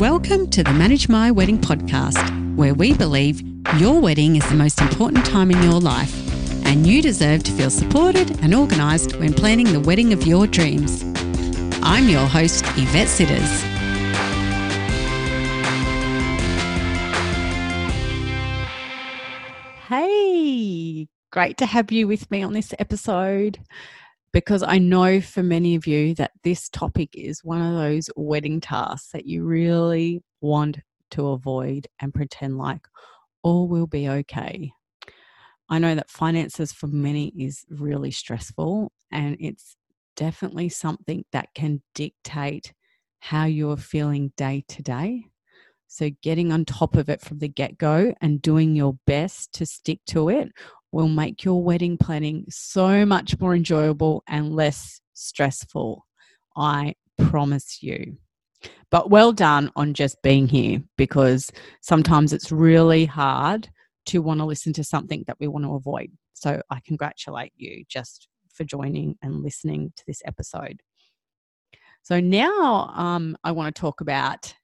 Welcome to the Manage My Wedding podcast, where we believe your wedding is the most important time in your life, and you deserve to feel supported and organised when planning the wedding of your dreams. I'm your host, Yvette Sitters. Hey, great to have you with me on this episode because I know for many of you that this topic is one of those wedding tasks that you really want to avoid and pretend like all will be okay. I know that finances for many is really stressful and it's definitely something that can dictate how you're feeling day to day. So, getting on top of it from the get go and doing your best to stick to it will make your wedding planning so much more enjoyable and less stressful. I promise you. But well done on just being here because sometimes it's really hard to want to listen to something that we want to avoid. So I congratulate you just for joining and listening to this episode. So now um, I want to talk about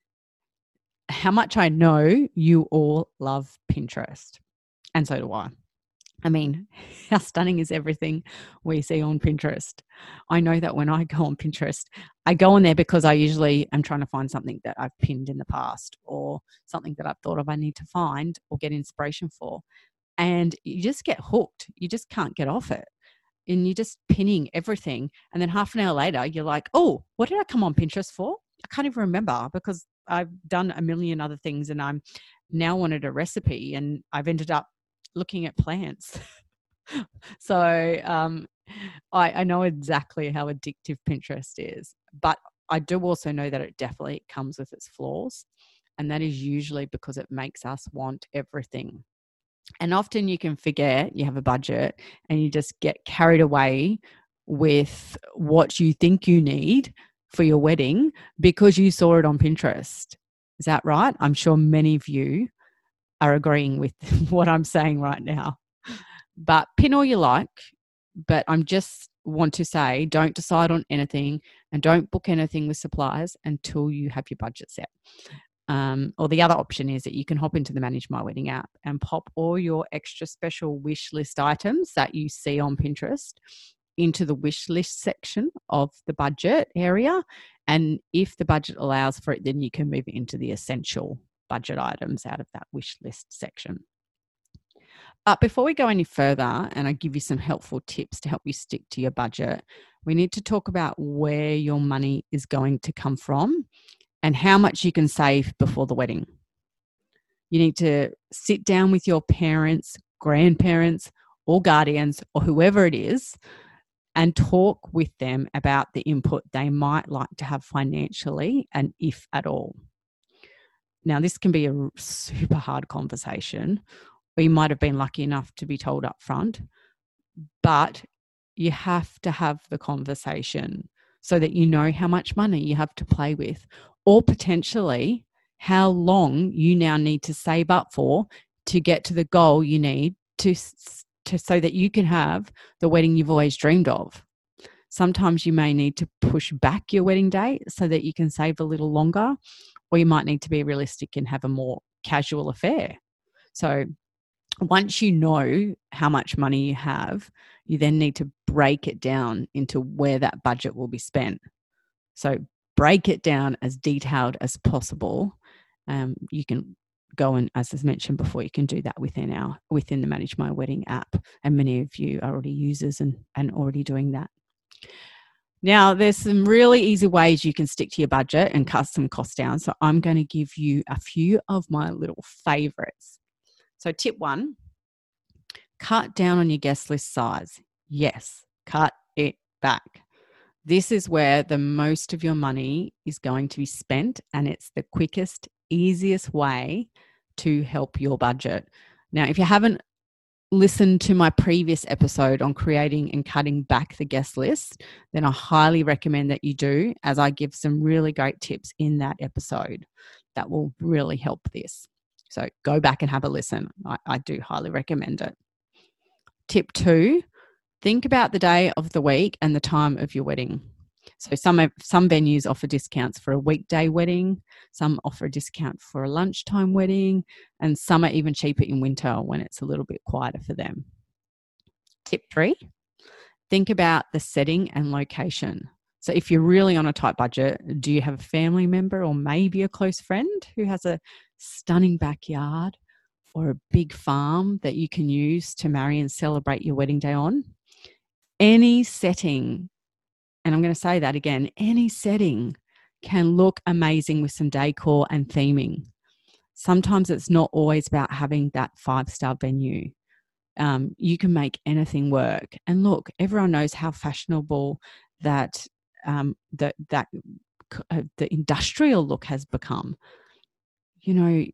how much I know you all love Pinterest. And so do I. I mean, how stunning is everything we see on Pinterest? I know that when I go on Pinterest, I go on there because I usually am trying to find something that I've pinned in the past or something that I've thought of I need to find or get inspiration for. And you just get hooked. You just can't get off it. And you're just pinning everything. And then half an hour later, you're like, oh, what did I come on Pinterest for? I can't even remember because I've done a million other things and I'm now wanted a recipe and I've ended up looking at plants. so um, I, I know exactly how addictive Pinterest is, but I do also know that it definitely comes with its flaws. And that is usually because it makes us want everything. And often you can forget you have a budget and you just get carried away with what you think you need for your wedding because you saw it on Pinterest. Is that right? I'm sure many of you are agreeing with what I'm saying right now. But pin all you like, but I'm just want to say don't decide on anything and don't book anything with suppliers until you have your budget set. Um, or the other option is that you can hop into the Manage My Wedding app and pop all your extra special wish list items that you see on Pinterest into the wish list section of the budget area. And if the budget allows for it, then you can move it into the essential budget items out of that wish list section. But before we go any further and I give you some helpful tips to help you stick to your budget, we need to talk about where your money is going to come from and how much you can save before the wedding. You need to sit down with your parents, grandparents, or guardians, or whoever it is, and talk with them about the input they might like to have financially and if at all. Now, this can be a super hard conversation, or you might have been lucky enough to be told up front, but you have to have the conversation so that you know how much money you have to play with, or potentially how long you now need to save up for to get to the goal you need to, to so that you can have the wedding you've always dreamed of. Sometimes you may need to push back your wedding date so that you can save a little longer, or you might need to be realistic and have a more casual affair. So once you know how much money you have, you then need to break it down into where that budget will be spent. So break it down as detailed as possible. Um, you can go and, as I mentioned before, you can do that within our within the Manage My Wedding app, and many of you are already users and and already doing that. Now, there's some really easy ways you can stick to your budget and cut some costs down. So, I'm going to give you a few of my little favorites. So, tip one cut down on your guest list size. Yes, cut it back. This is where the most of your money is going to be spent, and it's the quickest, easiest way to help your budget. Now, if you haven't listen to my previous episode on creating and cutting back the guest list, then I highly recommend that you do, as I give some really great tips in that episode that will really help this. So go back and have a listen. I, I do highly recommend it. Tip two think about the day of the week and the time of your wedding. So some some venues offer discounts for a weekday wedding, some offer a discount for a lunchtime wedding, and some are even cheaper in winter when it's a little bit quieter for them. Tip 3, think about the setting and location. So if you're really on a tight budget, do you have a family member or maybe a close friend who has a stunning backyard or a big farm that you can use to marry and celebrate your wedding day on? Any setting and I'm going to say that again any setting can look amazing with some decor and theming. Sometimes it's not always about having that five star venue. Um, you can make anything work. And look, everyone knows how fashionable that um, that that uh, the industrial look has become. You know,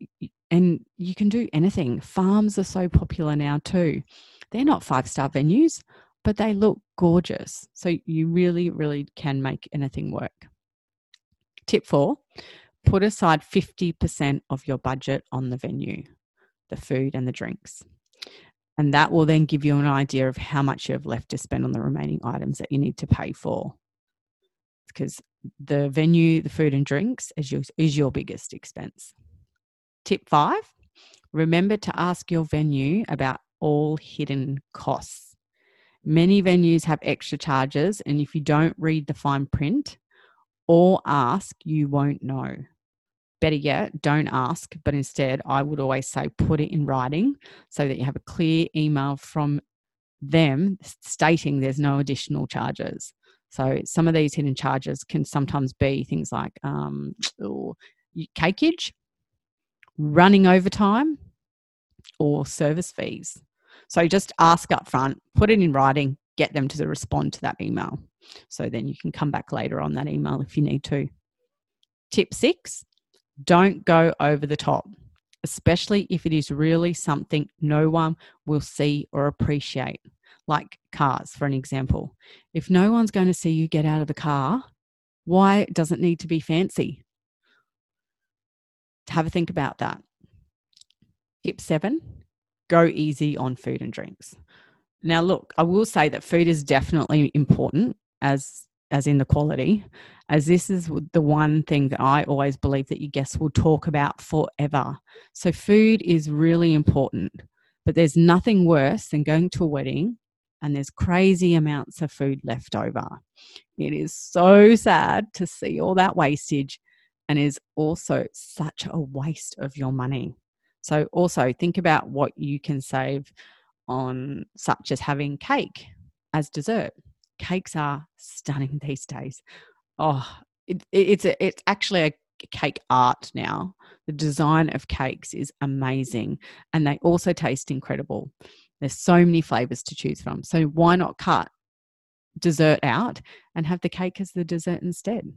and you can do anything. Farms are so popular now too. They're not five star venues, but they look gorgeous. So you really, really can make anything work. Tip four put aside 50% of your budget on the venue, the food and the drinks. And that will then give you an idea of how much you have left to spend on the remaining items that you need to pay for. Because the venue, the food and drinks is your, is your biggest expense. Tip five remember to ask your venue about all hidden costs. Many venues have extra charges, and if you don't read the fine print or ask, you won't know. Better yet, don't ask, but instead, I would always say put it in writing so that you have a clear email from them stating there's no additional charges. So some of these hidden charges can sometimes be things like um, or cakeage, running overtime, or service fees. So just ask up front, put it in writing, get them to respond to that email. So then you can come back later on that email if you need to. Tip six don't go over the top, especially if it is really something no one will see or appreciate, like cars, for an example. If no one's going to see you get out of the car, why does it need to be fancy? Have a think about that. Tip seven go easy on food and drinks. Now, look, I will say that food is definitely important as as in the quality, as this is the one thing that I always believe that your guests will talk about forever. So food is really important, but there's nothing worse than going to a wedding and there's crazy amounts of food left over. It is so sad to see all that wastage and is also such a waste of your money. So also think about what you can save on such as having cake as dessert. Cakes are stunning these days. Oh, it, it's a, it's actually a cake art now. The design of cakes is amazing and they also taste incredible. There's so many flavors to choose from. So why not cut dessert out and have the cake as the dessert instead?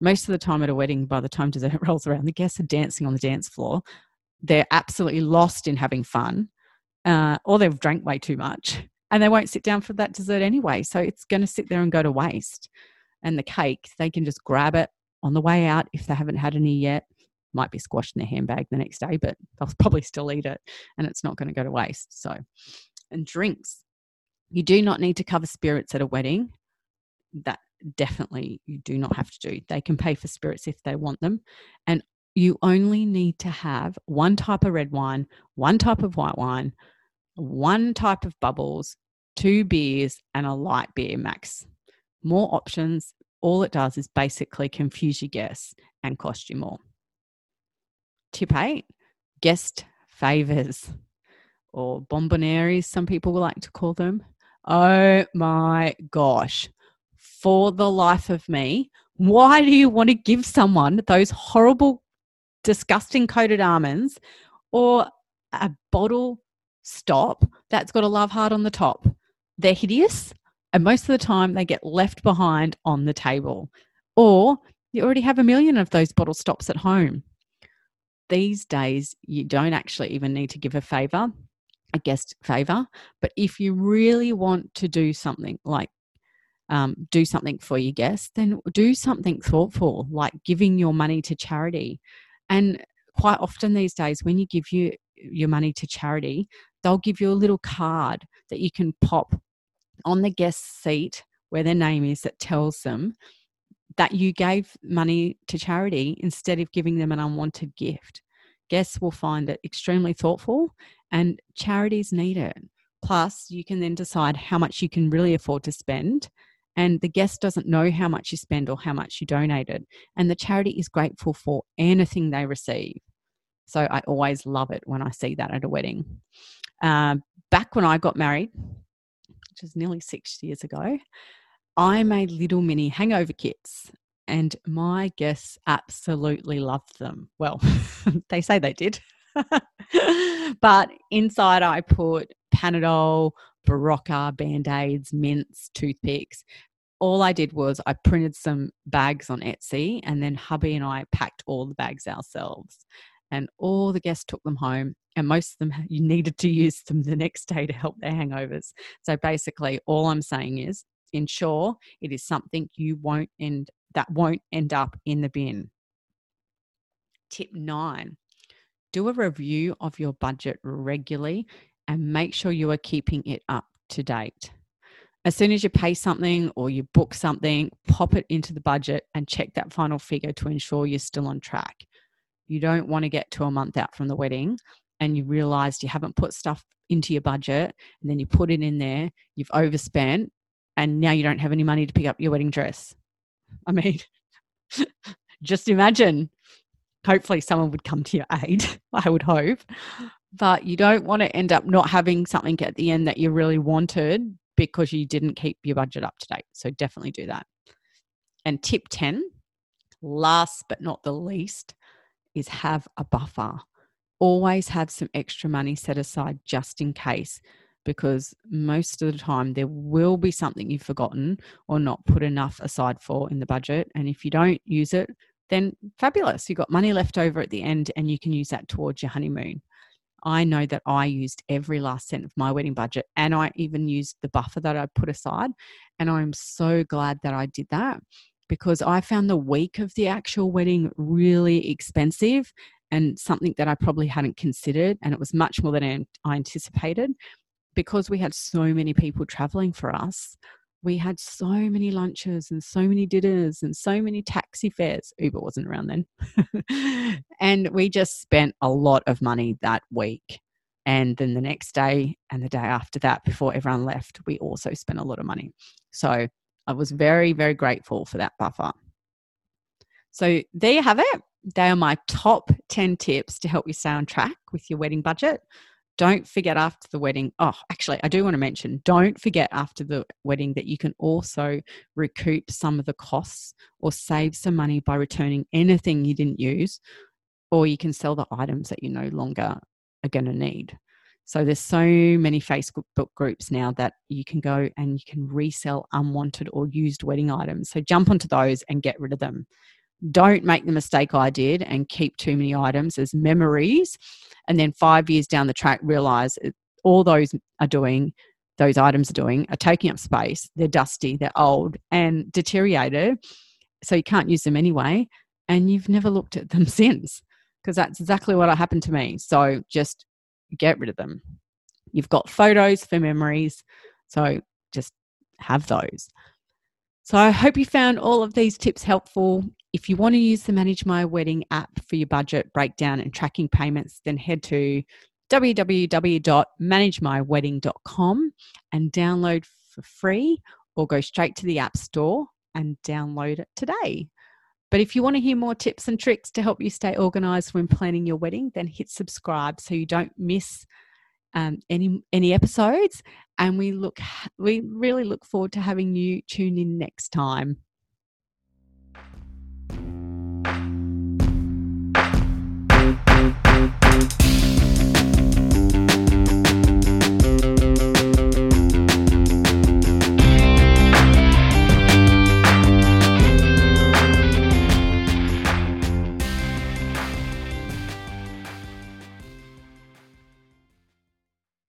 Most of the time at a wedding, by the time dessert rolls around, the guests are dancing on the dance floor they're absolutely lost in having fun uh, or they've drank way too much and they won't sit down for that dessert anyway. So it's going to sit there and go to waste. And the cake, they can just grab it on the way out if they haven't had any yet. Might be squashed in their handbag the next day, but they'll probably still eat it and it's not going to go to waste. So, and drinks. You do not need to cover spirits at a wedding. That definitely you do not have to do. They can pay for spirits if they want them. And you only need to have one type of red wine, one type of white wine, one type of bubbles, two beers, and a light beer max. More options, all it does is basically confuse your guests and cost you more. Tip eight guest favors or bombonieres, some people like to call them. Oh my gosh. For the life of me, why do you want to give someone those horrible disgusting coated almonds or a bottle stop that's got a love heart on the top. They're hideous, and most of the time they get left behind on the table. Or you already have a million of those bottle stops at home. These days, you don't actually even need to give a favor, a guest favor. But if you really want to do something like um, do something for your guests, then do something thoughtful, like giving your money to charity. And quite often these days, when you give you your money to charity, they'll give you a little card that you can pop on the guest seat where their name is that tells them that you gave money to charity instead of giving them an unwanted gift. Guests will find it extremely thoughtful, and charities need it. Plus, you can then decide how much you can really afford to spend. And the guest doesn't know how much you spend or how much you donated. And the charity is grateful for anything they receive. So I always love it when I see that at a wedding. Uh, back when I got married, which is nearly six years ago, I made little mini hangover kits and my guests absolutely loved them. Well, they say they did. but inside I put Panadol, Berocca, Band-Aids, mints, toothpicks. All I did was I printed some bags on Etsy and then hubby and I packed all the bags ourselves. And all the guests took them home and most of them you needed to use them the next day to help their hangovers. So basically all I'm saying is ensure it is something you won't end that won't end up in the bin. Tip 9 do a review of your budget regularly and make sure you are keeping it up to date. As soon as you pay something or you book something, pop it into the budget and check that final figure to ensure you're still on track. You don't want to get to a month out from the wedding and you realized you haven't put stuff into your budget and then you put it in there, you've overspent, and now you don't have any money to pick up your wedding dress. I mean, just imagine hopefully someone would come to your aid, I would hope. But you don't want to end up not having something at the end that you really wanted because you didn't keep your budget up to date. So definitely do that. And tip 10, last but not the least, is have a buffer. Always have some extra money set aside just in case because most of the time there will be something you've forgotten or not put enough aside for in the budget. And if you don't use it, then fabulous. You've got money left over at the end and you can use that towards your honeymoon. I know that I used every last cent of my wedding budget and I even used the buffer that I put aside. And I'm so glad that I did that because I found the week of the actual wedding really expensive and something that I probably hadn't considered. And it was much more than I anticipated because we had so many people traveling for us we had so many lunches and so many dinners and so many taxi fares. Uber wasn't around then. and we just spent a lot of money that week. And then the next day and the day after that, before everyone left, we also spent a lot of money. So I was very, very grateful for that buffer. So there you have it. They are my top 10 tips to help you stay on track with your wedding budget don't forget after the wedding. Oh, actually, I do want to mention don't forget after the wedding that you can also recoup some of the costs or save some money by returning anything you didn't use, or you can sell the items that you no longer are going to need. So there's so many Facebook groups now that you can go and you can resell unwanted or used wedding items. So jump onto those and get rid of them don't make the mistake I did and keep too many items as memories. And then five years down the track, realize all those are doing, those items are doing, are taking up space. They're dusty, they're old and deteriorated. So you can't use them anyway. And you've never looked at them since because that's exactly what happened to me. So just get rid of them. You've got photos for memories. So just have those. So I hope you found all of these tips helpful. If you want to use the Manage My Wedding app for your budget breakdown and tracking payments, then head to www.managemywedding.com and download for free or go straight to the App Store and download it today. But if you want to hear more tips and tricks to help you stay organized when planning your wedding, then hit subscribe so you don't miss um, any any episodes. And we look we really look forward to having you tune in next time.